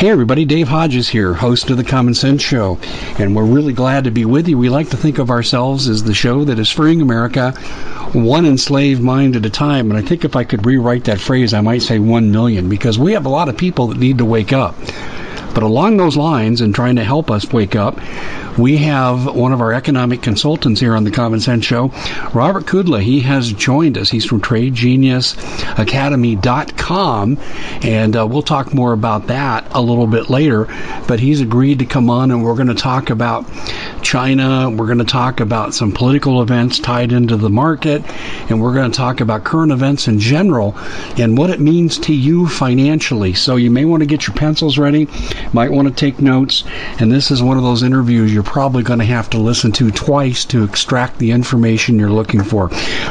Hey everybody, Dave Hodges here, host of the Common Sense Show, and we're really glad to be with you. We like to think of ourselves as the show that is freeing America one enslaved mind at a time, and I think if I could rewrite that phrase, I might say one million, because we have a lot of people that need to wake up. But along those lines, and trying to help us wake up, we have one of our economic consultants here on the Common Sense Show, Robert Kudla. He has joined us. He's from TradeGeniusAcademy.com, and uh, we'll talk more about that a little bit later. But he's agreed to come on, and we're going to talk about China. We're going to talk about some political events tied into the market, and we're going to talk about current events in general and what it means to you financially. So you may want to get your pencils ready, might want to take notes, and this is one of those interviews you're probably going to have to listen to twice to extract the information you're looking for.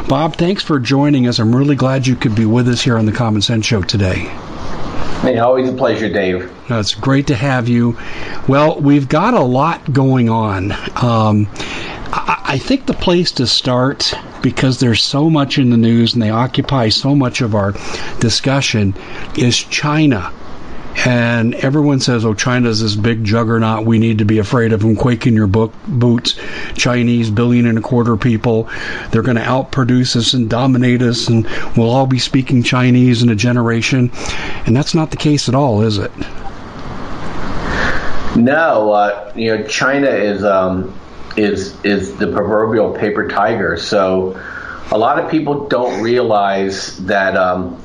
Bob, thanks for joining us. I'm really glad you could be with us here on the Common Sense Show today. Hey, always a pleasure, Dave. It's great to have you. Well, we've got a lot going on. Um, I think the place to start, because there's so much in the news and they occupy so much of our discussion, is China. And everyone says, oh, China's this big juggernaut. We need to be afraid of them quaking your book, boots. Chinese, billion and a quarter people. They're going to outproduce us and dominate us, and we'll all be speaking Chinese in a generation. And that's not the case at all, is it? No, uh, you know, China is um, is is the proverbial paper tiger. So a lot of people don't realize that um,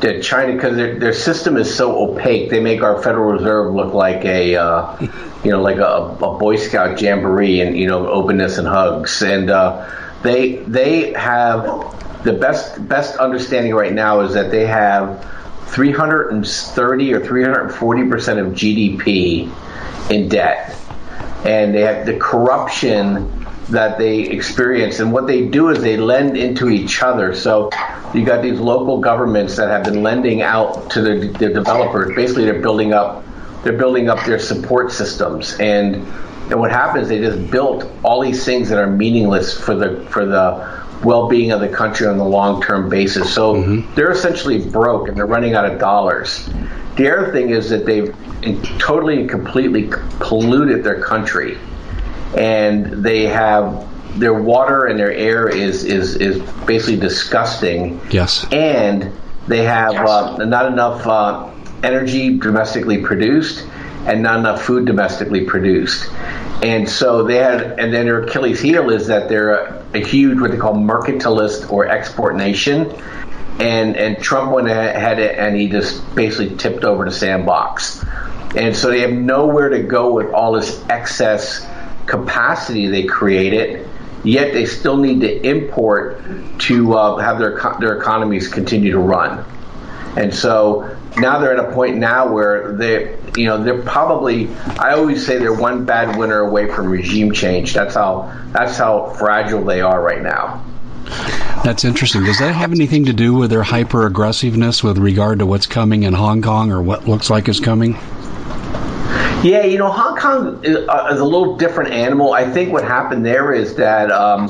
that China, because their, their system is so opaque, they make our Federal Reserve look like a, uh, you know, like a, a, Boy Scout jamboree and you know openness and hugs, and uh, they they have the best best understanding right now is that they have 330 or 340 percent of GDP in debt, and they have the corruption that they experience. And what they do is they lend into each other. So you got these local governments that have been lending out to their, their developers. Basically, they're building up they're building up their support systems and and what happens they just built all these things that are meaningless for the for the well-being of the country on the long-term basis so mm-hmm. they're essentially broke and they're running out of dollars the other thing is that they've totally and completely polluted their country and they have their water and their air is is is basically disgusting. Yes, and they have yes. uh, not enough uh, energy domestically produced and not enough food domestically produced. And so they had, and then their Achilles heel is that they're a, a huge, what they call mercantilist or export nation. and and Trump went ahead and he just basically tipped over the sandbox, and so they have nowhere to go with all this excess capacity they created. Yet they still need to import to uh, have their their economies continue to run, and so now they're at a point now where they, you know, they're probably. I always say they're one bad winner away from regime change. That's how that's how fragile they are right now. That's interesting. Does that have anything to do with their hyper aggressiveness with regard to what's coming in Hong Kong or what looks like is coming? Yeah, you know, Hong Kong is, uh, is a little different animal. I think what happened there is that um,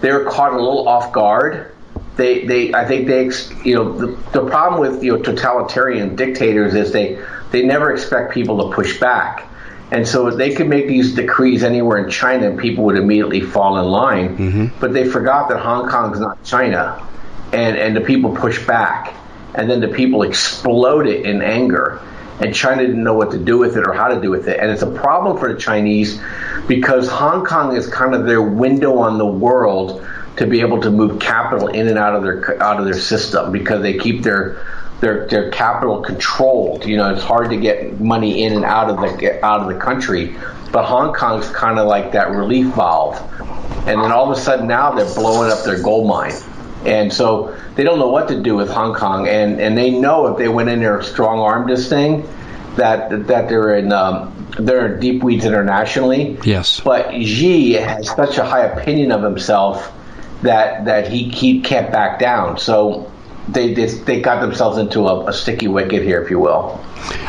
they were caught a little off guard. They, they, I think they, you know, the, the problem with you know totalitarian dictators is they, they never expect people to push back. And so they could make these decrees anywhere in China and people would immediately fall in line. Mm-hmm. But they forgot that Hong Kong is not China. And, and the people pushed back. And then the people exploded in anger. And China didn't know what to do with it or how to do with it. And it's a problem for the Chinese because Hong Kong is kind of their window on the world to be able to move capital in and out of their out of their system because they keep their their their capital controlled. You know, it's hard to get money in and out of the out of the country. But Hong Kong's kind of like that relief valve, and then all of a sudden now they're blowing up their gold mine, and so they don't know what to do with Hong Kong, and and they know if they went in there strong armed this thing, that that they're in um, they're in deep weeds internationally. Yes. But Xi has such a high opinion of himself that that he he can't back down. So they, they, they got themselves into a, a, sticky wicket here, if you will.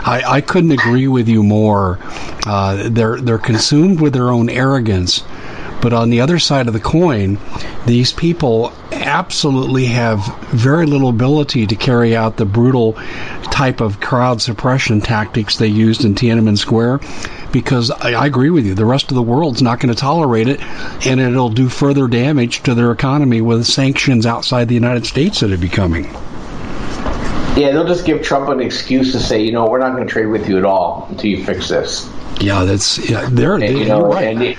I, I couldn't agree with you more. Uh, they're they're consumed with their own arrogance, but on the other side of the coin, these people absolutely have very little ability to carry out the brutal type of crowd suppression tactics they used in Tiananmen Square because I, I agree with you. The rest of the world's not going to tolerate it, and it'll do further damage to their economy with sanctions outside the United States that are becoming. Yeah, they'll just give Trump an excuse to say, you know, we're not going to trade with you at all until you fix this. Yeah, that's yeah. They're and, you know, right. It,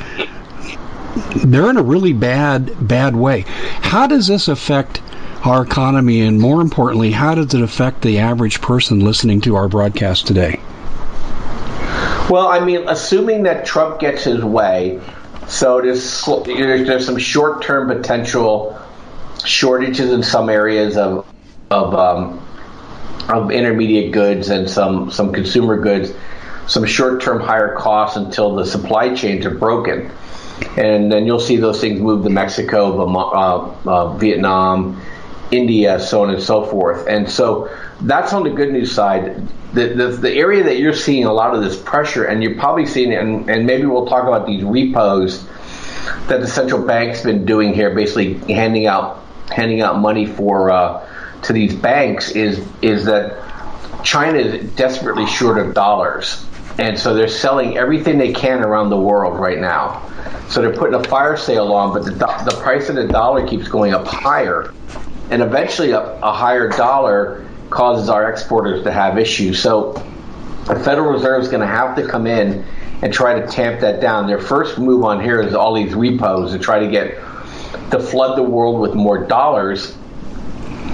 they're in a really bad bad way. How does this affect our economy, and more importantly, how does it affect the average person listening to our broadcast today? Well, I mean, assuming that Trump gets his way, so there's there's some short term potential shortages in some areas of of um, of intermediate goods and some some consumer goods, some short term higher costs until the supply chains are broken, and then you'll see those things move to Mexico, uh, uh, Vietnam, India, so on and so forth, and so that's on the good news side. The, the, the area that you're seeing a lot of this pressure, and you're probably seeing, and, and maybe we'll talk about these repos that the central bank's been doing here, basically handing out handing out money for uh, to these banks, is is that China is desperately short of dollars, and so they're selling everything they can around the world right now. So they're putting a fire sale on, but the the price of the dollar keeps going up higher, and eventually a, a higher dollar causes our exporters to have issues. So the Federal Reserve is going to have to come in and try to tamp that down. Their first move on here is all these repos to try to get to flood the world with more dollars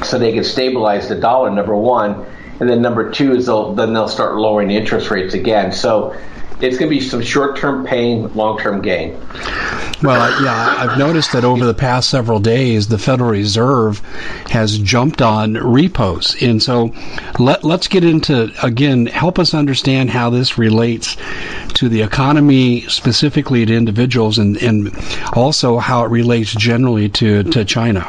so they can stabilize the dollar. Number one, and then number two is they'll then they'll start lowering interest rates again. So it's going to be some short-term pain, long-term gain. Well, yeah, I've noticed that over the past several days, the Federal Reserve has jumped on repos, and so let let's get into again. Help us understand how this relates to the economy, specifically to individuals, and and also how it relates generally to to China.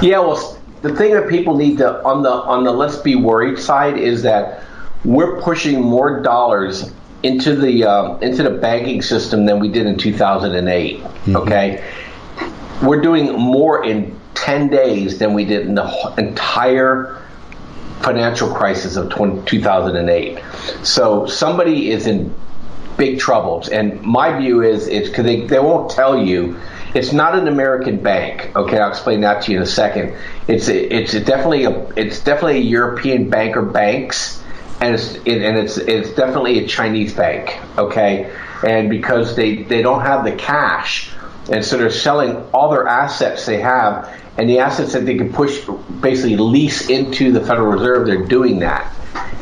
Yeah, well, the thing that people need to on the on the let's be worried side is that we're pushing more dollars into the uh, into the banking system than we did in 2008. Mm-hmm. Okay, we're doing more in 10 days than we did in the entire financial crisis of 20, 2008. So somebody is in big troubles, and my view is it's because they, they won't tell you. It's not an American bank. Okay, I'll explain that to you in a second. It's a, it's a definitely a it's definitely a European bank or banks and it's it, and it's it's definitely a Chinese bank, okay? And because they they don't have the cash and so they're selling all their assets they have, and the assets that they can push basically lease into the Federal Reserve. They're doing that,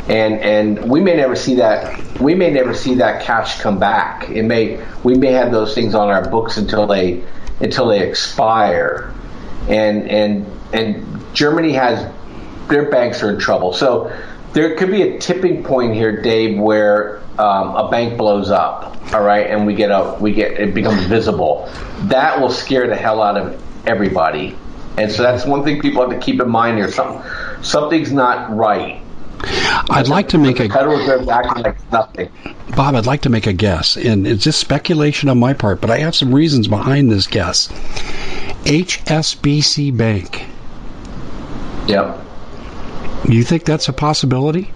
and and we may never see that. We may never see that cash come back. It may we may have those things on our books until they until they expire, and and and Germany has their banks are in trouble. So there could be a tipping point here, Dave, where um, a bank blows up, all right, and we get a we get it becomes visible. That will scare the hell out of everybody, and so that's one thing people have to keep in mind here. Some, something's not right. I'd like to make a Federal Reserve acting like nothing. Bob. I'd like to make a guess, and it's just speculation on my part, but I have some reasons behind this guess. HSBC Bank. Yep. You think that's a possibility?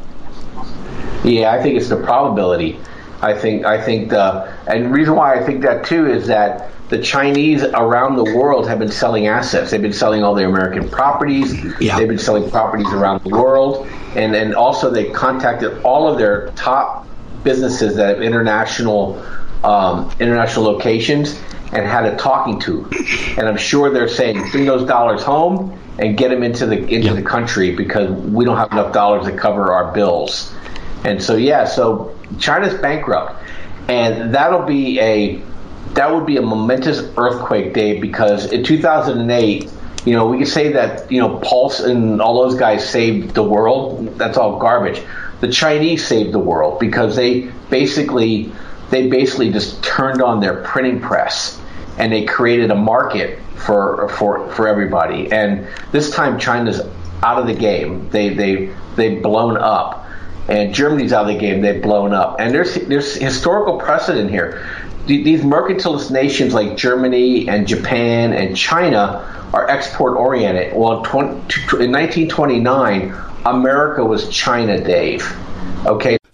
Yeah, I think it's the probability. I think I think the and the reason why I think that too is that the Chinese around the world have been selling assets. They've been selling all their American properties. Yeah. They've been selling properties around the world, and and also they contacted all of their top businesses that have international um, international locations and had a talking to. And I'm sure they're saying, bring those dollars home and get them into the into Yeah. the country because we don't have enough dollars to cover our bills. And so yeah, so China's bankrupt, and that'll be a that would be a momentous earthquake, day because in 2008. You know, we could say that you know Pulse and all those guys saved the world. That's all garbage. The Chinese saved the world because they basically they basically just turned on their printing press and they created a market for for for everybody. And this time China's out of the game. They they they've blown up, and Germany's out of the game. They've blown up, and there's there's historical precedent here. The- These mercantilist nations like Germany and Japan and China are export oriented. Well, 20, in 1929, America was China, Dave. Okay,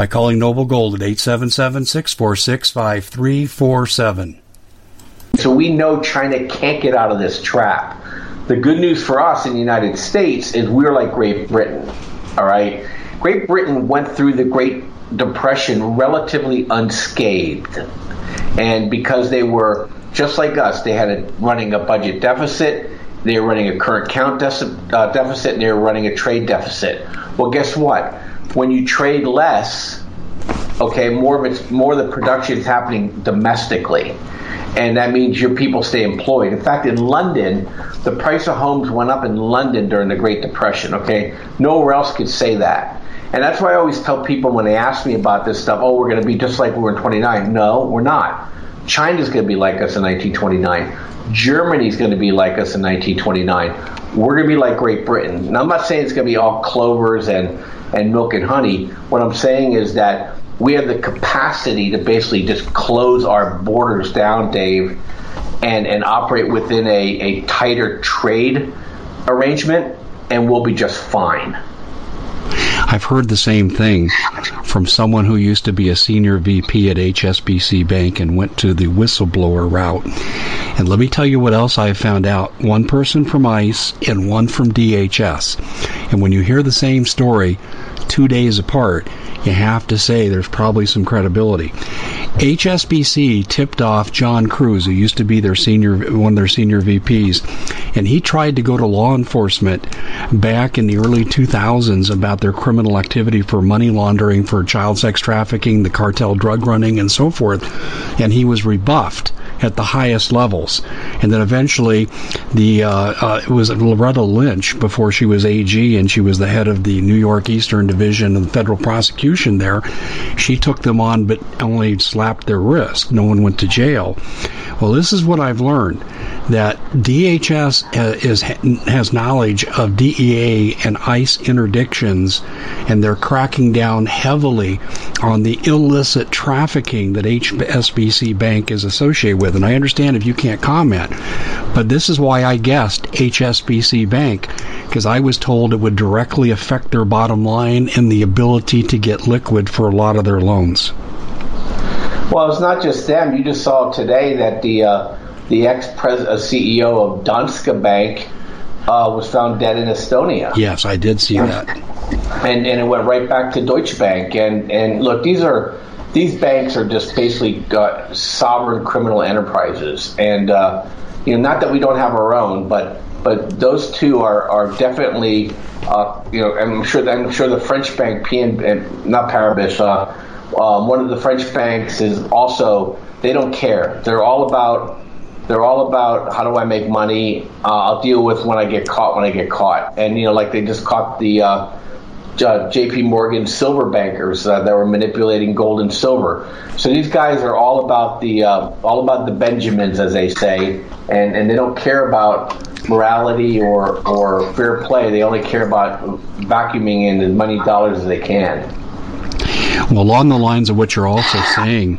by calling Noble Gold at 877-646-5347. So we know China can't get out of this trap. The good news for us in the United States is we're like Great Britain. All right. Great Britain went through the Great Depression relatively unscathed. And because they were just like us, they had a, running a budget deficit, they were running a current account deci- uh, deficit, and they were running a trade deficit. Well, guess what? When you trade less, okay, more of it's more of the production is happening domestically, and that means your people stay employed. In fact, in London, the price of homes went up in London during the Great Depression. Okay, nowhere else could say that, and that's why I always tell people when they ask me about this stuff, oh, we're going to be just like we were in '29. No, we're not. China's going to be like us in 1929. Germany's going to be like us in 1929. We're going to be like Great Britain. And I'm not saying it's going to be all clovers and, and milk and honey. What I'm saying is that we have the capacity to basically just close our borders down, Dave, and, and operate within a, a tighter trade arrangement, and we'll be just fine. I've heard the same thing from someone who used to be a senior VP at HSBC Bank and went to the whistleblower route. And let me tell you what else I found out. One person from ICE and one from DHS. And when you hear the same story two days apart, you have to say there's probably some credibility. HSBC tipped off John Cruz, who used to be their senior, one of their senior VPs, and he tried to go to law enforcement back in the early 2000s about their criminal activity for money laundering, for child sex trafficking, the cartel drug running, and so forth, and he was rebuffed at the highest levels. And then eventually, the uh, uh, it was Loretta Lynch before she was AG and she was the head of the New York Eastern Division of the federal prosecution there. She took them on, but only slapped their wrist. No one went to jail. Well, this is what I've learned that DHS is has knowledge of DEA and ICE interdictions, and they're cracking down heavily on the illicit trafficking that HSBC Bank is associated with. And I understand if you can't comment, but this is why I guessed HSBC Bank because I was told it would directly affect their bottom line and the ability to get liquid for a lot of their loans. Well, it's not just them. You just saw today that the uh, the ex uh, CEO of Danske Bank uh, was found dead in Estonia. Yes, I did see that. And and it went right back to Deutsche Bank. And and look, these are these banks are just basically uh, sovereign criminal enterprises. And uh, you know, not that we don't have our own, but but those two are are definitely uh, you know. I'm sure I'm sure the French bank, PN, not Paribas. Uh, um, one of the French banks is also they don't care. They're all about they're all about how do I make money. Uh, I'll deal with when I get caught when I get caught. And you know, like they just caught the uh, J.P. Morgan silver bankers uh, that were manipulating gold and silver. So these guys are all about the uh, all about the Benjamins, as they say, and and they don't care about morality or or fair play. They only care about vacuuming in as many dollars as they can. Well, along the lines of what you're also saying,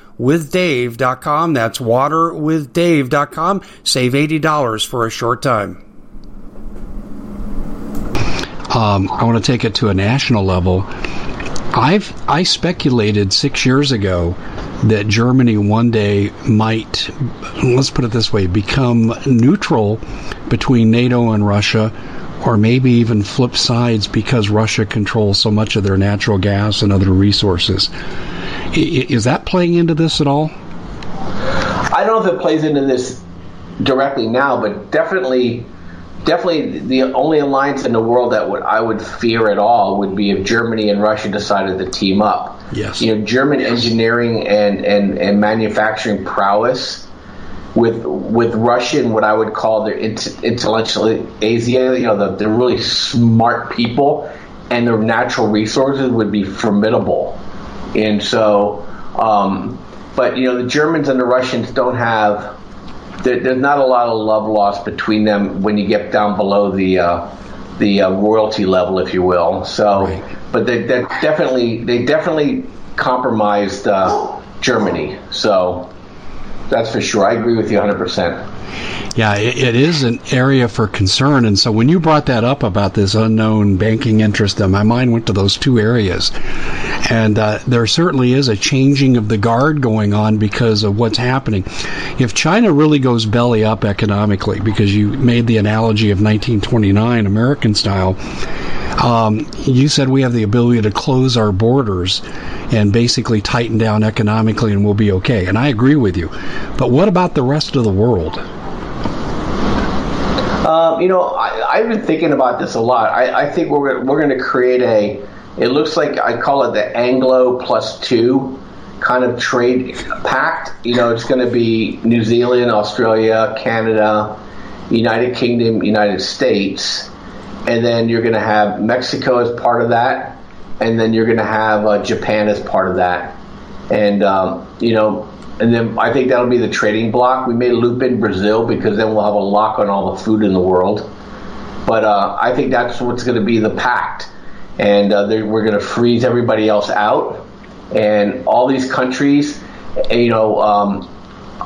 waterwithdave.com. That's waterwithdave.com. Save $80 for a short time. Um, I want to take it to a national level. I've I speculated six years ago that Germany one day might, let's put it this way, become neutral between NATO and Russia, or maybe even flip sides because Russia controls so much of their natural gas and other resources. Is that playing into this at all? I don't know if it plays into this directly now, but definitely, definitely the only alliance in the world that would I would fear at all would be if Germany and Russia decided to team up. Yes, you know, German engineering and and, and manufacturing prowess with with Russian, what I would call their intellectual Asia, you know, the, the really smart people and their natural resources would be formidable. And so, um, but you know the Germans and the Russians don't have. There, there's not a lot of love lost between them when you get down below the uh, the uh, royalty level, if you will. So, right. but they, they definitely they definitely compromised uh, Germany. So that's for sure. I agree with you 100 percent. Yeah, it, it is an area for concern. And so when you brought that up about this unknown banking interest, then my mind went to those two areas. And uh, there certainly is a changing of the guard going on because of what's happening. If China really goes belly up economically, because you made the analogy of 1929 American style, um, you said we have the ability to close our borders and basically tighten down economically and we'll be okay. And I agree with you. But what about the rest of the world? Um, you know, I, have been thinking about this a lot. I, I think we're we're going to create a. It looks like I call it the Anglo plus two kind of trade pact. You know, it's going to be New Zealand, Australia, Canada, United Kingdom, United States, and then you're going to have Mexico as part of that, and then you're going to have uh, Japan as part of that. And um, you know, and then I think that'll be the trading block. We may loop in Brazil because then we'll have a lock on all the food in the world. But uh, I think that's what's going to be the pact, and uh, we're going to freeze everybody else out, and all these countries, you know, um,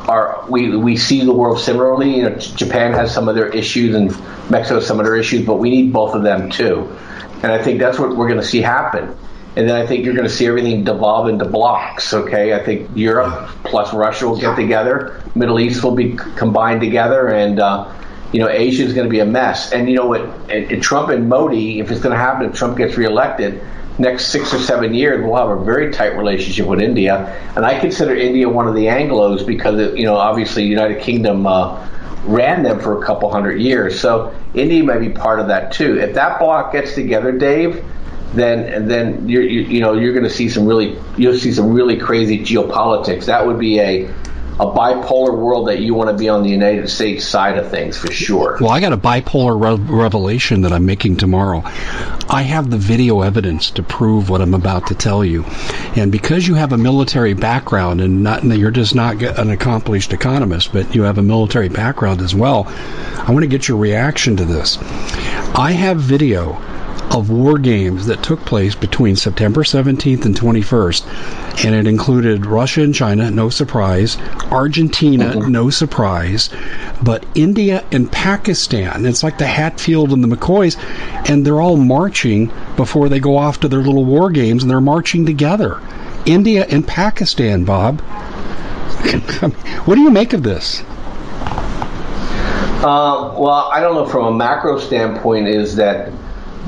are we we see the world similarly. You know, Japan has some of their issues, and Mexico has some of their issues, but we need both of them too. And I think that's what we're going to see happen and then I think you're going to see everything devolve into blocks. Okay, I think Europe plus Russia will get together, Middle East will be combined together, and uh, you know Asia is going to be a mess. And you know what? Trump and Modi, if it's going to happen, if Trump gets reelected, next six or seven years, we'll have a very tight relationship with India. And I consider India one of the Anglos because it, you know obviously United Kingdom. Uh, ran them for a couple hundred years. So India may be part of that too. If that block gets together, Dave, then then you, you know you're going to see some really you'll see some really crazy geopolitics. That would be a a bipolar world that you want to be on the United States side of things for sure. Well, I got a bipolar re- revelation that I'm making tomorrow. I have the video evidence to prove what I'm about to tell you. And because you have a military background and not you're just not an accomplished economist, but you have a military background as well, I want to get your reaction to this. I have video of war games that took place between September 17th and 21st. And it included Russia and China, no surprise, Argentina, mm-hmm. no surprise, but India and Pakistan. It's like the Hatfield and the McCoys, and they're all marching before they go off to their little war games, and they're marching together. India and Pakistan, Bob. what do you make of this? Uh, well, I don't know. From a macro standpoint, is that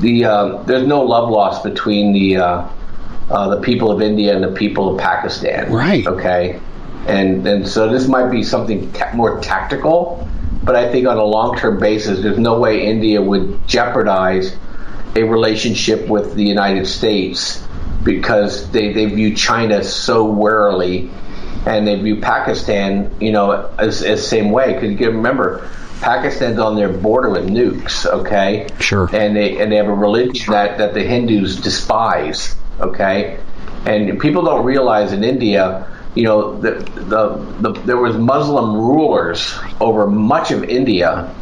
the uh, there's no love lost between the uh, uh, the people of India and the people of Pakistan. Right. Okay. And and so this might be something ta- more tactical, but I think on a long term basis, there's no way India would jeopardize a relationship with the United States because they, they view China so warily and they view Pakistan, you know, as, as same way. Because you can remember, Pakistan's on their border with nukes, okay? Sure. And they and they have a religion that, that the Hindus despise, okay? And people don't realize in India, you know, the, the, the there was Muslim rulers over much of India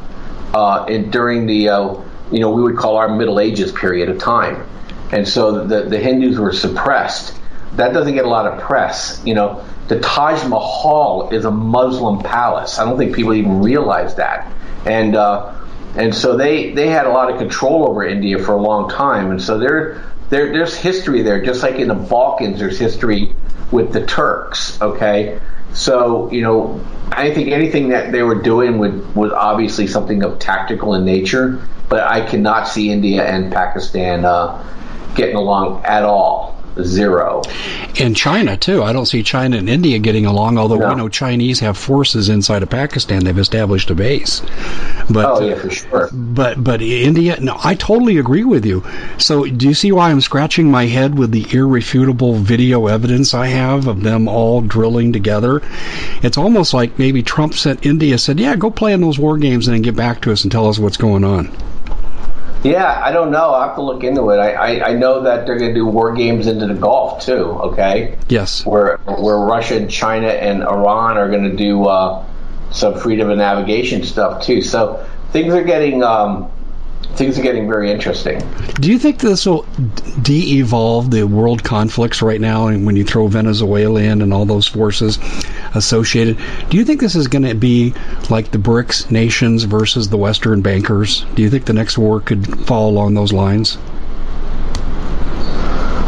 uh, in, during the uh, you know we would call our Middle Ages period of time, and so the the Hindus were suppressed. That doesn't get a lot of press, you know the Taj Mahal is a Muslim palace. I don't think people even realize that. And uh, and so they they had a lot of control over India for a long time. And so there there there's history there, just like in the Balkans, there's history with the Turks. Okay, so you know I think anything that they were doing would was obviously something of tactical in nature, but I cannot see India and Pakistan uh, getting along at all zero. In China too, I don't see China and India getting along. Although no. we know Chinese have forces inside of Pakistan, they've established a base. But oh yeah, for sure. But but India, no, I totally agree with you. So do you see why I'm scratching my head with the irrefutable video evidence I have of them all drilling together? It's almost like maybe Trump sent India said, "Yeah, go play in those war games and then get back to us and tell us what's going on." Yeah, I don't know. I have to look into it. I, I, I know that they're going to do war games into the Gulf too. Okay. Yes. Where where Russia and China and Iran are going to do uh, some freedom of navigation stuff too. So things are getting um, things are getting very interesting. Do you think this will de-evolve the world conflicts right now? And when you throw Venezuela in and all those forces associated, do you think this is going to be like the BRICS nations versus the Western bankers? Do you think the next war could fall along those lines?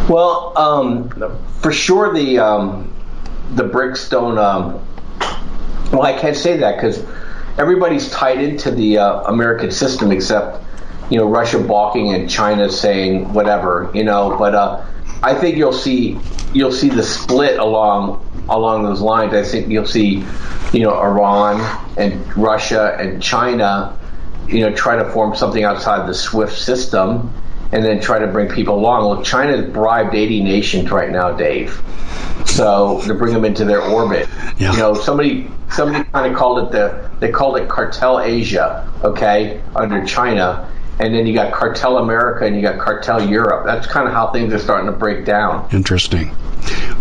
Well, um, for sure, the um, the BRICS don't. Um, well, I can't say that because everybody's tied into the uh, American system except you know Russia balking and China saying whatever, you know. But uh, I think you'll see you'll see the split along along those lines. I think you'll see you know Iran and Russia and China, you know, try to form something outside the SWIFT system. And then try to bring people along. Well, China's bribed 80 nations right now, Dave. So to bring them into their orbit. Yeah. You know, somebody somebody kind of called it the they called it cartel Asia, okay, under China and then you got Cartel America and you got Cartel Europe. That's kind of how things are starting to break down. Interesting.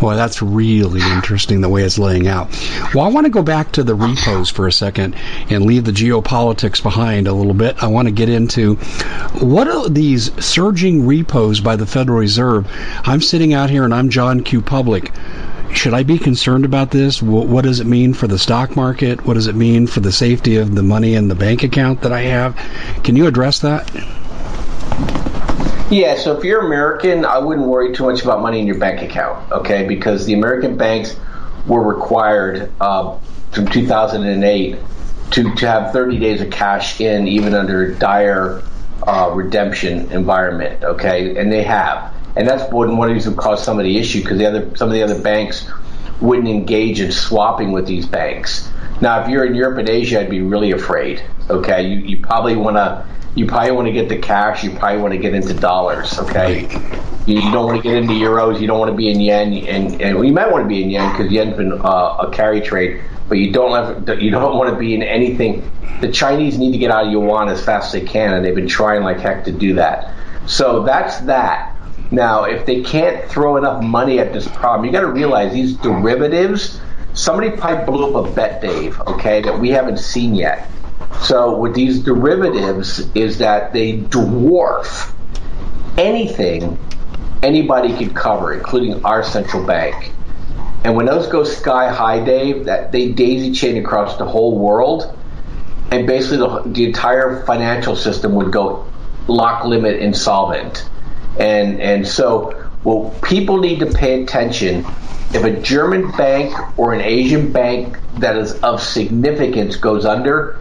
Well, that's really interesting the way it's laying out. Well, I want to go back to the repos for a second and leave the geopolitics behind a little bit. I want to get into what are these surging repos by the Federal Reserve? I'm sitting out here and I'm John Q. Public should I be concerned about this? What, what, does it mean for the stock market? What does it mean for the safety of the money in the bank account that I have? Can you address that? Yeah, so if you're American, I wouldn't worry too much about money in your bank account, okay? Because the American banks were required uh, from 2008 to, to have 30 days of cash in, even under dire uh, redemption environment, okay? And they have and that's one of the reasons caused some of the issue because the other some of the other banks wouldn't engage in swapping with these banks. Now, if you're in Europe and Asia, I'd be really afraid. Okay, you, you probably want to you probably want to get the cash. You probably want to get into dollars. Okay, you, you don't want to get into euros. You don't want to be in yen, and, and well, you might want to be in yen because yen's been uh, a carry trade. But you don't have you don't want to be in anything. The Chinese need to get out of yuan as fast as they can, and they've been trying like heck to do that. So that's that. Now, if they can't throw enough money at this problem, you got to realize these derivatives. Somebody probably blew up a bet, Dave. Okay, that we haven't seen yet. So with these derivatives, is that they dwarf anything anybody could cover, including our central bank. And when those go sky high, Dave, that they daisy chain across the whole world, and basically the, the entire financial system would go lock limit insolvent. And and so well people need to pay attention if a German bank or an Asian bank that is of significance goes under,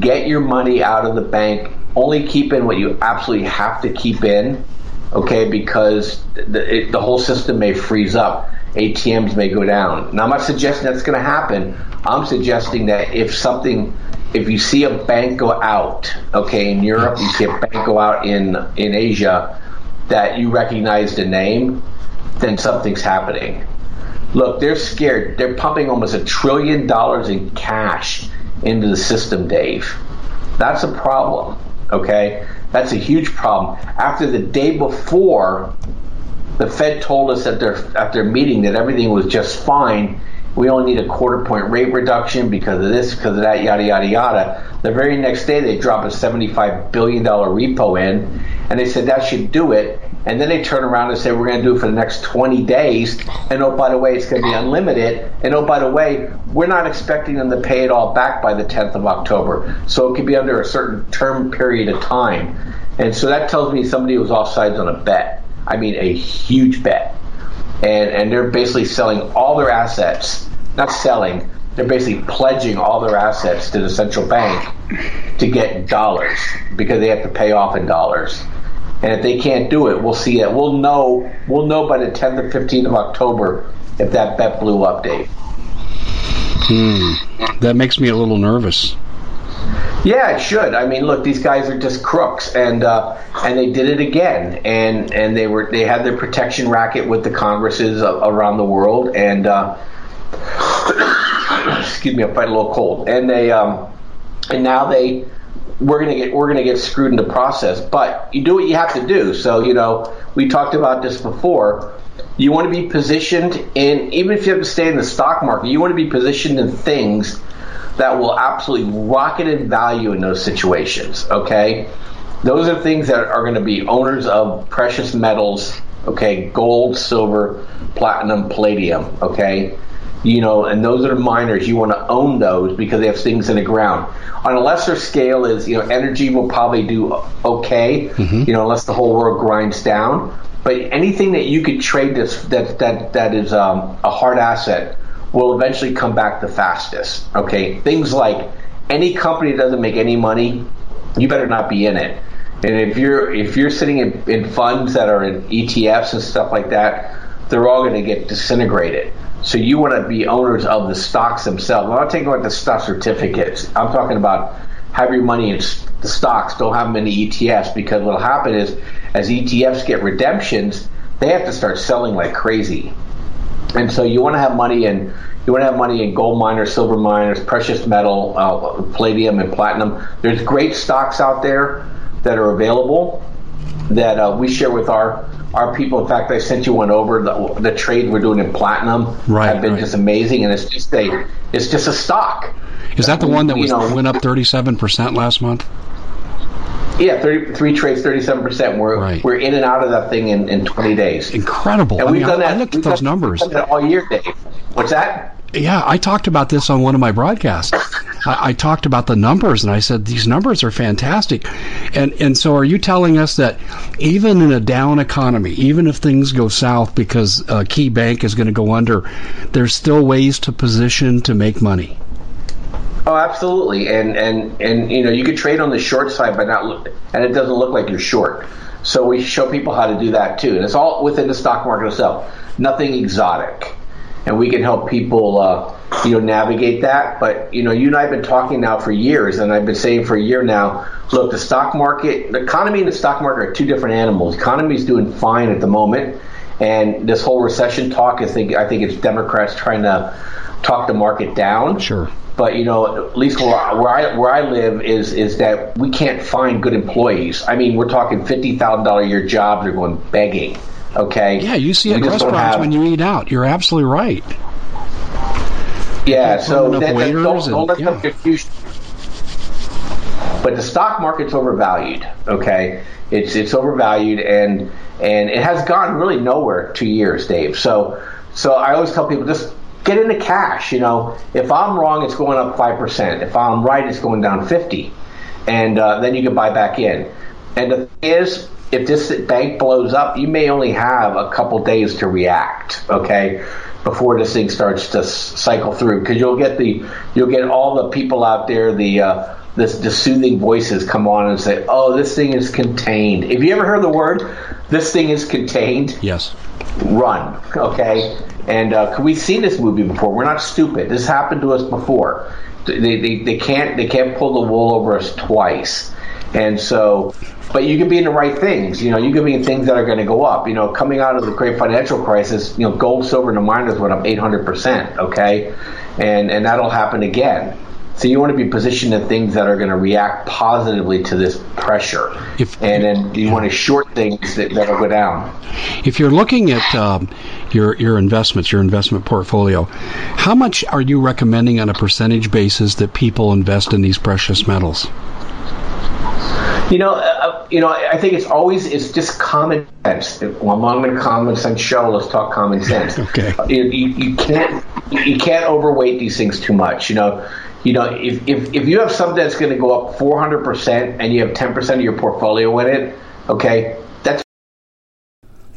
get your money out of the bank. Only keep in what you absolutely have to keep in, okay? Because the, it, the whole system may freeze up. ATMs may go down. Now, I'm not suggesting that's going to happen. I'm suggesting that if something, if you see a bank go out, okay, in Europe, you see a bank go out in in Asia, that you recognize the name, then something's happening. Look, they're scared. They're pumping almost a trillion dollars in cash into the system, Dave. That's a problem, okay? That's a huge problem. After the day before, the Fed told us at their at their meeting that everything was just fine. We only need a quarter point rate reduction because of this, because of that, yada yada yada. The very next day, they drop a seventy-five billion dollar repo in, and they said that should do it. And then they turn around and say we're going to do it for the next 20 days. And oh, by the way, it's going to be unlimited. And oh, by the way, we're not expecting them to pay it all back by the 10th of October. So it could be under a certain term period of time. And so that tells me somebody was offsides on a bet. I mean, a huge bet. And, and they're basically selling all their assets, not selling, they're basically pledging all their assets to the central bank to get dollars because they have to pay off in dollars. And if they can't do it, we'll see it. We'll know. We'll know by the 10th or 15th of October if that bet blew up, Dave. Hmm. That makes me a little nervous. Yeah, it should. I mean, look, these guys are just crooks, and uh, and they did it again, and and they were they had their protection racket with the Congresses around the world, and uh, excuse me, I'm fighting a little cold, and they um, and now they we're gonna get we're gonna get screwed in the process. But you do what you have to do. So you know, we talked about this before. You want to be positioned in, even if you have to stay in the stock market, you want to be positioned in things that will absolutely rocket in value in those situations. Okay, those are things that are going to be owners of precious metals. Okay, gold, silver, platinum, palladium. Okay, you know, and those are the miners. You want to own those because they have things in the ground. On a lesser scale, is you know, energy will probably do okay. Mm-hmm. You know, unless the whole world grinds down. But anything that you could trade this that that that is um, a hard asset will eventually come back the fastest. Okay, things like any company that doesn't make any money, you better not be in it. And if you're if you're sitting in, in funds that are in ETFs and stuff like that, they're all going to get disintegrated. So you want to be owners of the stocks themselves. I'm not talking about the stock certificates. I'm talking about have your money in the stocks. Don't have them in the ETFs because what'll happen is as ETFs get redemptions, they have to start selling like crazy. And so you want to have money in you want to have money in gold miners, silver miners, precious metal, uh, palladium, and platinum. There's great stocks out there that are available that uh, we share with our our people. In fact, I sent you one over. The, the trade we're doing in platinum right, have been right. just amazing, and it's just a it's just a stock. Is that the one that was, know, went up thirty seven percent last month? Yeah, 30, three trades, thirty-seven percent. We're right. we're in and out of that thing in, in twenty days. Incredible! And I we've mean, done I, that. I looked at those numbers all year, Dave. What's that? Yeah, I talked about this on one of my broadcasts. I, I, talked about the numbers, and I said these numbers are fantastic. And and so, are you telling us that even in a down economy, even if things go south because a key bank is going to go under, there's still ways to position to make money? Oh, absolutely. And and and you know, you could trade on the short side, but not look, and it doesn't look like you're short. So we show people how to do that too, and it's all within the stock market itself. Nothing exotic, and we can help people, uh, you know, navigate that. But you know, you and I have been talking now for years, and I've been saying for a year now. Look, the stock market, the economy and the stock market are two different animals. The economy is doing fine at the moment, and this whole recession talk, I think, I think it's Democrats trying to talk the market down. Sure but you know, at least where, where I where I live is is that we can't find good employees. I mean, we're talking fifty thousand dollar a year jobs are going begging. Okay. Yeah, you see it in restaurants have, when you eat out. You're absolutely right. Yeah, so that, that, don't, and, don't let yeah. them confuse. But the stock market's overvalued. Okay, it's it's overvalued and and it has gone really nowhere two years, Dave. So so I always tell people just get into cash. You know, if I'm wrong, it's going up five percent. If I'm right, it's going down fifty, and uh, then you can buy back in. And the thing is, if this bank blows up, you may only have a couple days to react. Okay, before this thing starts to cycle through, because you'll get the you'll get all the people out there the. Uh, this, the soothing voices come on and say, "Oh, this thing is contained." Have you ever heard the word "this thing is contained"? Yes. Run, okay. And uh, we've seen this movie before. We're not stupid. This happened to us before. They, they, they can't they can't pull the wool over us twice. And so, but you can be in the right things. You know, you can be in things that are going to go up. You know, coming out of the great financial crisis, you know, gold, silver, and the miners went up 800 percent. Okay, and and that'll happen again. So you want to be positioned in things that are going to react positively to this pressure, if, and then you want to short things that that'll go down. If you're looking at um, your your investments, your investment portfolio, how much are you recommending on a percentage basis that people invest in these precious metals? You know, uh, you know, I think it's always it's just common sense. Well, I'm on a common sense show. Let's talk common sense. okay. You, you, you can't you can't overweight these things too much. You know, you know, if, if, if you have something that's going to go up 400% and you have 10% of your portfolio in it, okay.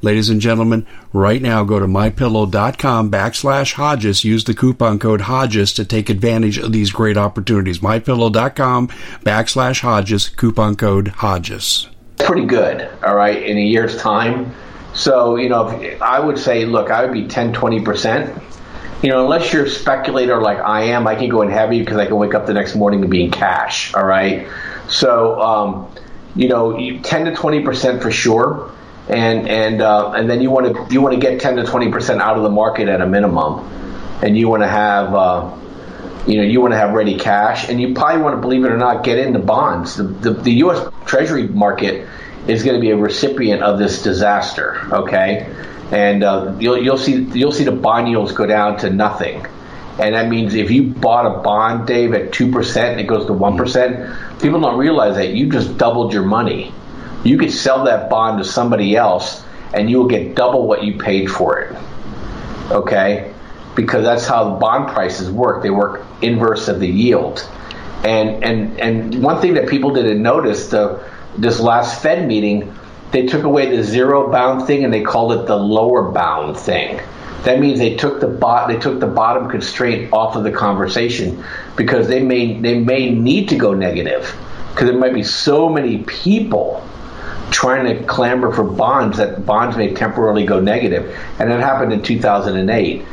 Ladies and gentlemen, right now go to mypillow.com backslash Hodges. Use the coupon code Hodges to take advantage of these great opportunities. Mypillow.com backslash Hodges, coupon code Hodges. Pretty good, all right, in a year's time. So, you know, I would say, look, I would be 10, 20%. you know, unless you're a speculator like I am, I can go in heavy because I can wake up the next morning and be in cash. All right. So, um, you know, 10 to 20 percent for sure, and and uh, and then you want to you want to get 10 to 20 percent out of the market at a minimum, and you want to have. Uh, you know, you want to have ready cash, and you probably want to, believe it or not, get into bonds. The, the, the U.S. Treasury market is going to be a recipient of this disaster. Okay, and uh, you'll you'll see you'll see the bond yields go down to nothing, and that means if you bought a bond, Dave, at two percent and it goes to one percent, people don't realize that you just doubled your money. You could sell that bond to somebody else, and you will get double what you paid for it. Okay, because that's how bond prices work. They work inverse of the yield. And and and one thing that people didn't notice the this last Fed meeting, they took away the zero bound thing and they called it the lower bound thing. That means they took the bot they took the bottom constraint off of the conversation because they may they may need to go negative because there might be so many people trying to clamor for bonds that bonds may temporarily go negative, and that happened in 2008.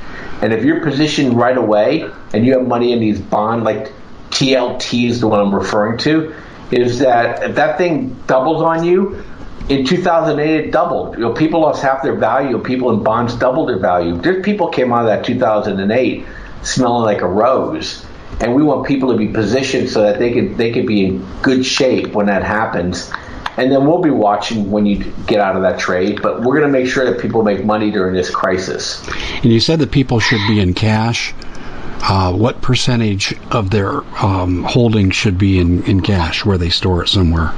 And if you're positioned right away and you have money in these bond like TLT is the one I'm referring to, is that if that thing doubles on you, in 2008 it doubled. You know, people lost half their value. People in bonds doubled their value. There's people came out of that 2008 smelling like a rose, and we want people to be positioned so that they could they could be in good shape when that happens. And then we'll be watching when you get out of that trade, but we're going to make sure that people make money during this crisis. And you said that people should be in cash. Uh, what percentage of their um, holdings should be in, in cash where they store it somewhere?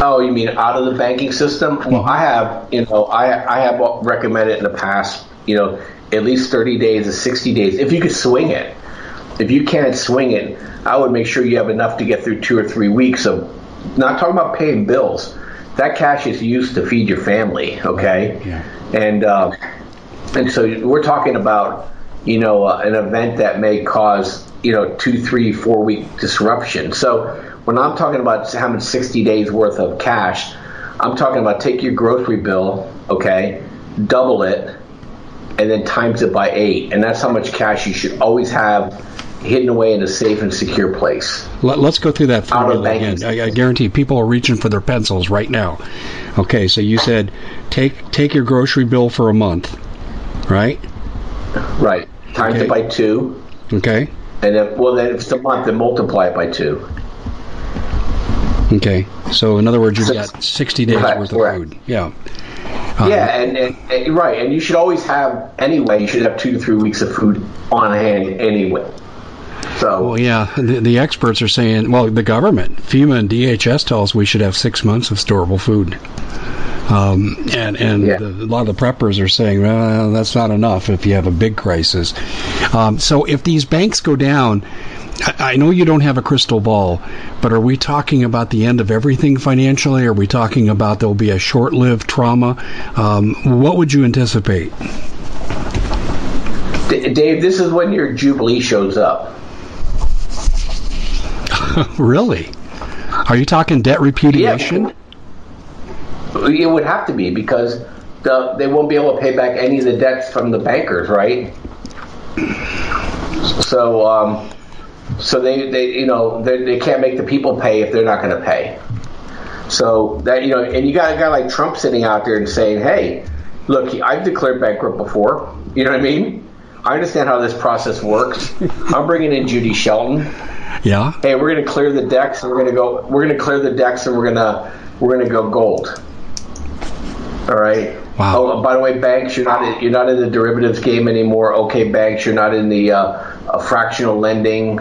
Oh, you mean out of the banking system? Well, I have, you know, I I have recommended in the past, you know, at least 30 days to 60 days if you could swing it. If you can't swing it, I would make sure you have enough to get through two or three weeks of not talking about paying bills. That cash is used to feed your family, okay? Yeah. And uh, and so we're talking about you know uh, an event that may cause you know two, three, four week disruption. So when I'm talking about having 60 days worth of cash, I'm talking about take your grocery bill, okay, double it, and then times it by eight, and that's how much cash you should always have hidden away in a safe and secure place. Let, us go through that formula again. I, I, guarantee people are reaching for their pencils right now. Okay, so you said take take your grocery bill for a month, right? Right. Times okay. it by two. Okay. And then, well, then if it's a month, then multiply it by two. Okay. So in other words, you've got 60 days right, worth of right. food. Yeah. Um, yeah, and, and, and, right, and you should always have anyway. You should have two to three weeks of food on hand anyway. So, well, yeah, the, the experts are saying, well, the government, FEMA and DHS tell us we should have six months of storable food. Um, and and yeah. the, a lot of the preppers are saying well, that's not enough if you have a big crisis. Um, so if these banks go down, I, I know you don't have a crystal ball, but are we talking about the end of everything financially? Are we talking about there will be a short-lived trauma? Um, what would you anticipate? Dave, this is when your jubilee shows up. really? Are you talking debt repudiation? Yeah, it would have to be because the, they won't be able to pay back any of the debts from the bankers, right? So, um, so they, they you know they, they can't make the people pay if they're not going to pay. So that you know, and you got a guy like Trump sitting out there and saying, "Hey, look, I've declared bankrupt before. You know what I mean? I understand how this process works. I'm bringing in Judy Shelton. Yeah. Hey, we're going to clear the decks, and we're going to go. We're going to clear the decks, and we're going to we're going to go gold. All right. Wow. Oh, by the way, banks, you're not in, you're not in the derivatives game anymore. Okay, banks, you're not in the uh, fractional lending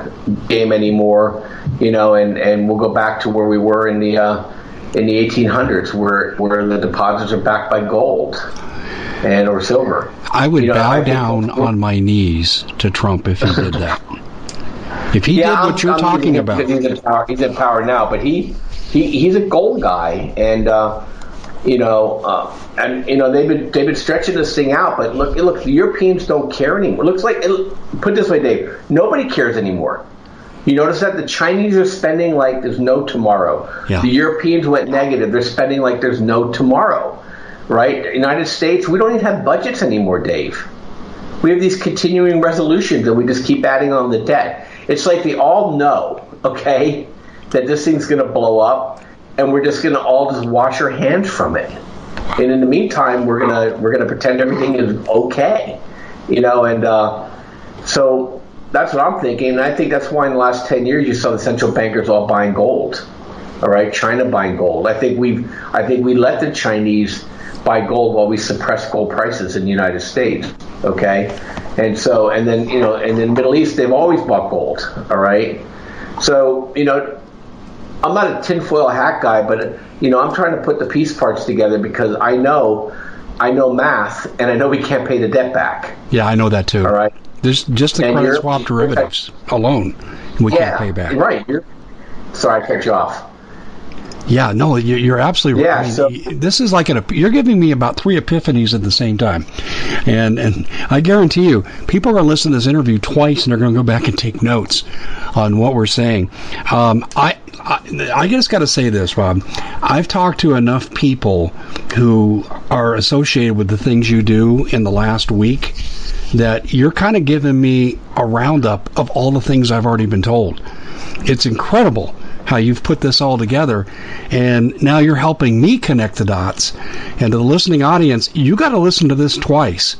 game anymore. You know, and, and we'll go back to where we were in the uh, in the 1800s, where where the deposits are backed by gold and or silver. I would you know, bow I down on my knees to Trump if he did that. If he yeah, did what I'm, you're I'm talking about, he's in power. He's in power now, but he, he he's a gold guy, and uh, you know, uh, and you know they've been they've been stretching this thing out. But look, look, the Europeans don't care anymore. It looks like it, put this way, Dave. Nobody cares anymore. You notice that the Chinese are spending like there's no tomorrow. Yeah. The Europeans went negative. They're spending like there's no tomorrow. Right? United States, we don't even have budgets anymore, Dave. we have these continuing resolutions and we just keep adding on the debt. It's like they all know, okay, that this thing's going to blow up and we're just going to all just wash our hands from it. And in the meantime, we're gonna we're gonna pretend everything is okay, you know. And uh, so that's what I'm thinking. And I think that's why in the last ten years you saw the central bankers all buying gold. All right, China buying gold. I think we've I think we let the Chinese buy gold while we suppress gold prices in the United States. Okay, and so and then you know and in the Middle East they've always bought gold. All right, so you know I'm not a tinfoil hat guy, but you know I'm trying to put the piece parts together because I know I know math and I know we can't pay the debt back. Yeah, I know that too. All right, there's just the and credit swap derivatives alone we yeah, can't pay back. Right. You're, sorry, I cut you off. Yeah, no, you're absolutely yeah, right. I mean, so, this is like an you're giving me about three epiphanies at the same time, and and I guarantee you, people are going to listen to this interview twice and they're going to go back and take notes on what we're saying. Um, I, I I just got to say this, Rob. I've talked to enough people who are associated with the things you do in the last week that you're kind of giving me a roundup of all the things I've already been told. It's incredible how you've put this all together. And now you're helping me connect the dots. And to the listening audience, you got to listen to this twice.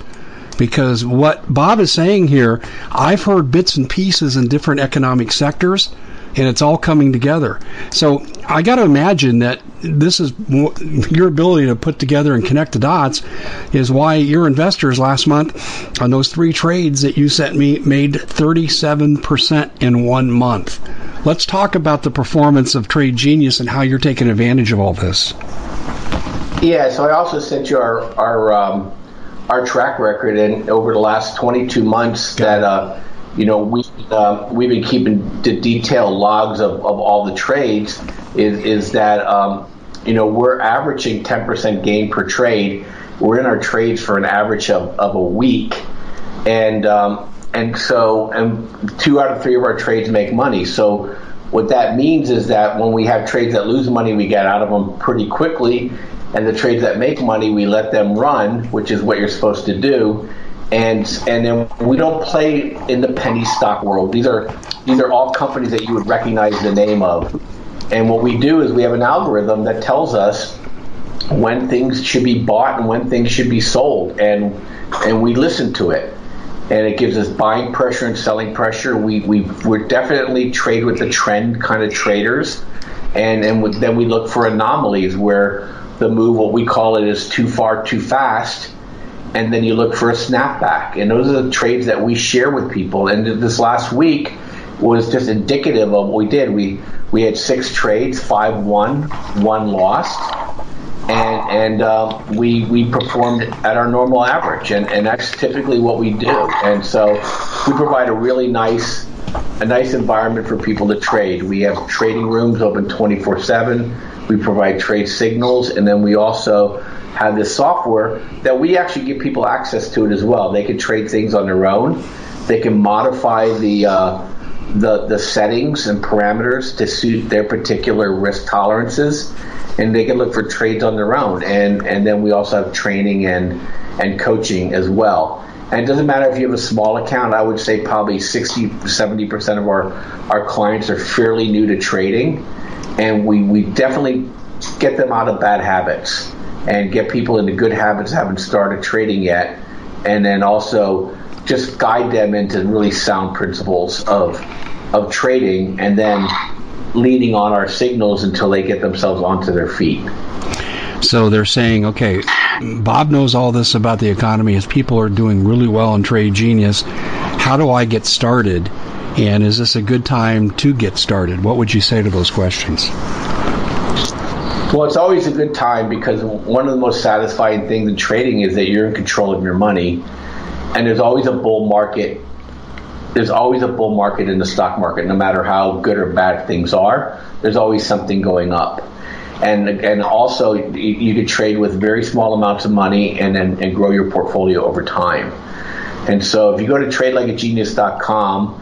Because what Bob is saying here, I've heard bits and pieces in different economic sectors, and it's all coming together. So I got to imagine that this is your ability to put together and connect the dots is why your investors last month on those three trades that you sent me made 37% in one month. Let's talk about the performance of Trade Genius and how you're taking advantage of all this. Yeah, so I also sent you our our um, our track record, and over the last 22 months, that uh, you know we uh, we've been keeping the detailed logs of, of all the trades. Is is that um, you know we're averaging 10% gain per trade. We're in our trades for an average of, of a week, and um, and so and two out of three of our trades make money. So what that means is that when we have trades that lose money, we get out of them pretty quickly, and the trades that make money, we let them run, which is what you're supposed to do. And and then we don't play in the penny stock world. These are these are all companies that you would recognize the name of. And what we do is we have an algorithm that tells us when things should be bought and when things should be sold, and and we listen to it and it gives us buying pressure and selling pressure. We we we're definitely trade with the trend kind of traders, and and then we look for anomalies where the move, what we call it, is too far, too fast, and then you look for a snapback. And those are the trades that we share with people. And this last week was just indicative of what we did. We we had six trades, five won, one lost and and uh, we we performed at our normal average, and, and that's typically what we do. And so we provide a really nice a nice environment for people to trade. We have trading rooms open 24 seven. We provide trade signals, and then we also have this software that we actually give people access to it as well. They can trade things on their own. They can modify the uh, the the settings and parameters to suit their particular risk tolerances and they can look for trades on their own. And and then we also have training and and coaching as well. And it doesn't matter if you have a small account. I would say probably 60, 70 percent of our our clients are fairly new to trading, and we we definitely get them out of bad habits and get people into good habits haven't started trading yet, and then also just guide them into really sound principles of of trading, and then leaning on our signals until they get themselves onto their feet. So they're saying, okay, Bob knows all this about the economy. His people are doing really well in Trade Genius. How do I get started? And is this a good time to get started? What would you say to those questions? Well, it's always a good time because one of the most satisfying things in trading is that you're in control of your money. And there's always a bull market there's always a bull market in the stock market, no matter how good or bad things are. There's always something going up, and and also you, you could trade with very small amounts of money and and, and grow your portfolio over time. And so if you go to tradelikeagenius.com,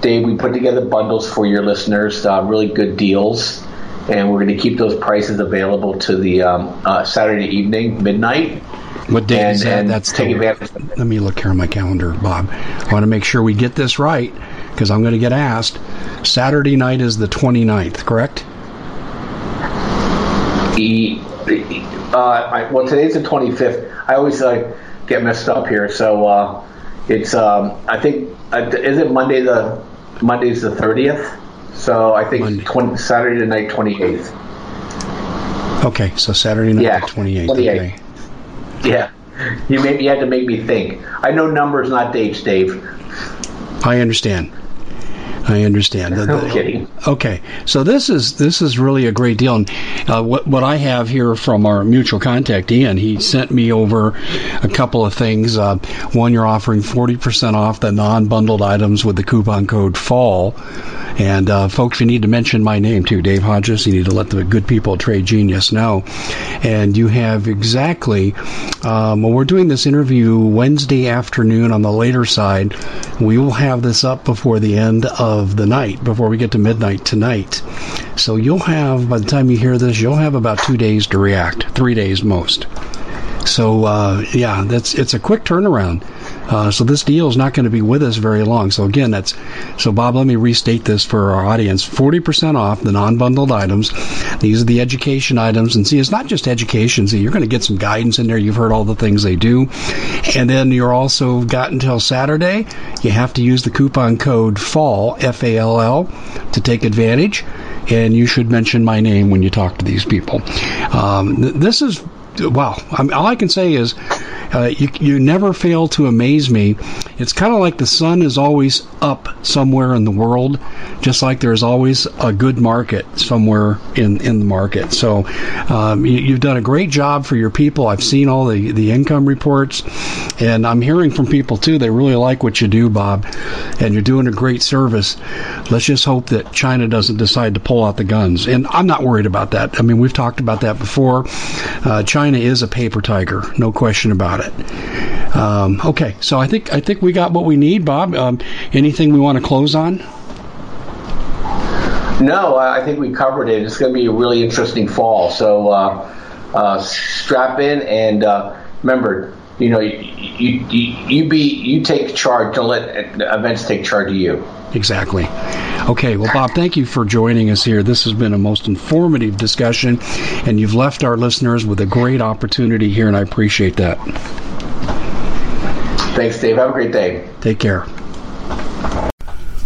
Dave, we put together bundles for your listeners, uh, really good deals, and we're going to keep those prices available to the um, uh, Saturday evening, midnight What date and, is that? That's take the- advantage. of it. Let me look here on my calendar, Bob. I want to make sure we get this right because I'm going to get asked. Saturday night is the 29th, correct? E- uh, I, well, today's the 25th. I always uh, get messed up here, so uh, it's um, I think uh, is it Monday the Monday's the 30th. So I think 20, Saturday night 28th. Okay, so Saturday night, Yeah, the 28th. 28th. Okay. Yeah, you made had to make me think. I know numbers, not dates, Dave. I understand. I understand. The- No the- kidding. Okay, so this is this is really a great deal. And uh, what what I have here from our mutual contact Ian, he sent me over a couple of things. Uh, one, you're offering forty percent off the non-bundled items with the coupon code FALL. And uh, folks, you need to mention my name too, Dave Hodges. You need to let the good people at Trade Genius know. And you have exactly. Um, well, we're doing this interview Wednesday afternoon on the later side. We will have this up before the end of the night, before we get to midnight tonight. So you'll have, by the time you hear this, you'll have about two days to react, three days most. So uh, yeah, that's it's a quick turnaround. Uh, so this deal is not going to be with us very long. So again, that's so Bob. Let me restate this for our audience: forty percent off the non-bundled items. These are the education items, and see, it's not just education. See, you're going to get some guidance in there. You've heard all the things they do, and then you're also got until Saturday. You have to use the coupon code FALL F A L L to take advantage. And you should mention my name when you talk to these people. Um, th- this is wow. I all I can say is uh, you, you never fail to amaze me. It's kind of like the sun is always up somewhere in the world, just like there's always a good market somewhere in, in the market. So um, you, you've done a great job for your people. I've seen all the, the income reports, and I'm hearing from people too. They really like what you do, Bob, and you're doing a great service. Let's just hope that China doesn't decide to pull out the guns. And I'm not worried about that. I mean, we've talked about that before. Uh, China is a paper tiger, no question about it. Um, okay, so I think I think we got what we need, Bob. Um, anything we want to close on? No, I I think we covered it. It's going to be a really interesting fall. So uh, uh, strap in and uh, remember, you know, you, you, you, you be you take charge. Don't let events take charge of you. Exactly. Okay, well, Bob, thank you for joining us here. This has been a most informative discussion, and you've left our listeners with a great opportunity here, and I appreciate that. Thanks, Dave. Have a great day. Take care.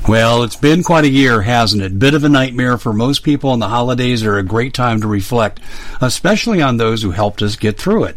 Well, it's been quite a year, hasn't it? Bit of a nightmare for most people, and the holidays are a great time to reflect, especially on those who helped us get through it.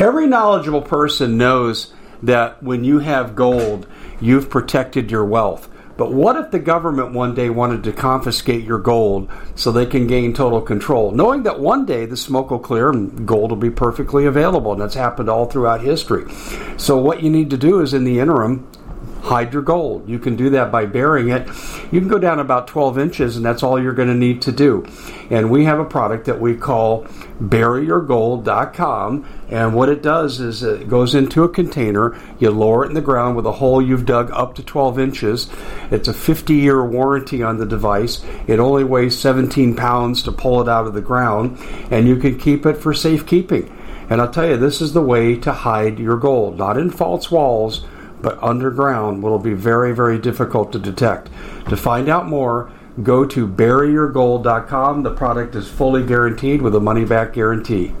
Every knowledgeable person knows that when you have gold, you've protected your wealth. But what if the government one day wanted to confiscate your gold so they can gain total control, knowing that one day the smoke will clear and gold will be perfectly available? And that's happened all throughout history. So, what you need to do is in the interim, hide your gold. You can do that by burying it. You can go down about 12 inches, and that's all you're going to need to do. And we have a product that we call buryyourgold.com. And what it does is it goes into a container, you lower it in the ground with a hole you've dug up to 12 inches. It's a 50 year warranty on the device. It only weighs 17 pounds to pull it out of the ground, and you can keep it for safekeeping. And I'll tell you, this is the way to hide your gold, not in false walls, but underground, will be very, very difficult to detect. To find out more, go to buryyourgold.com. The product is fully guaranteed with a money back guarantee.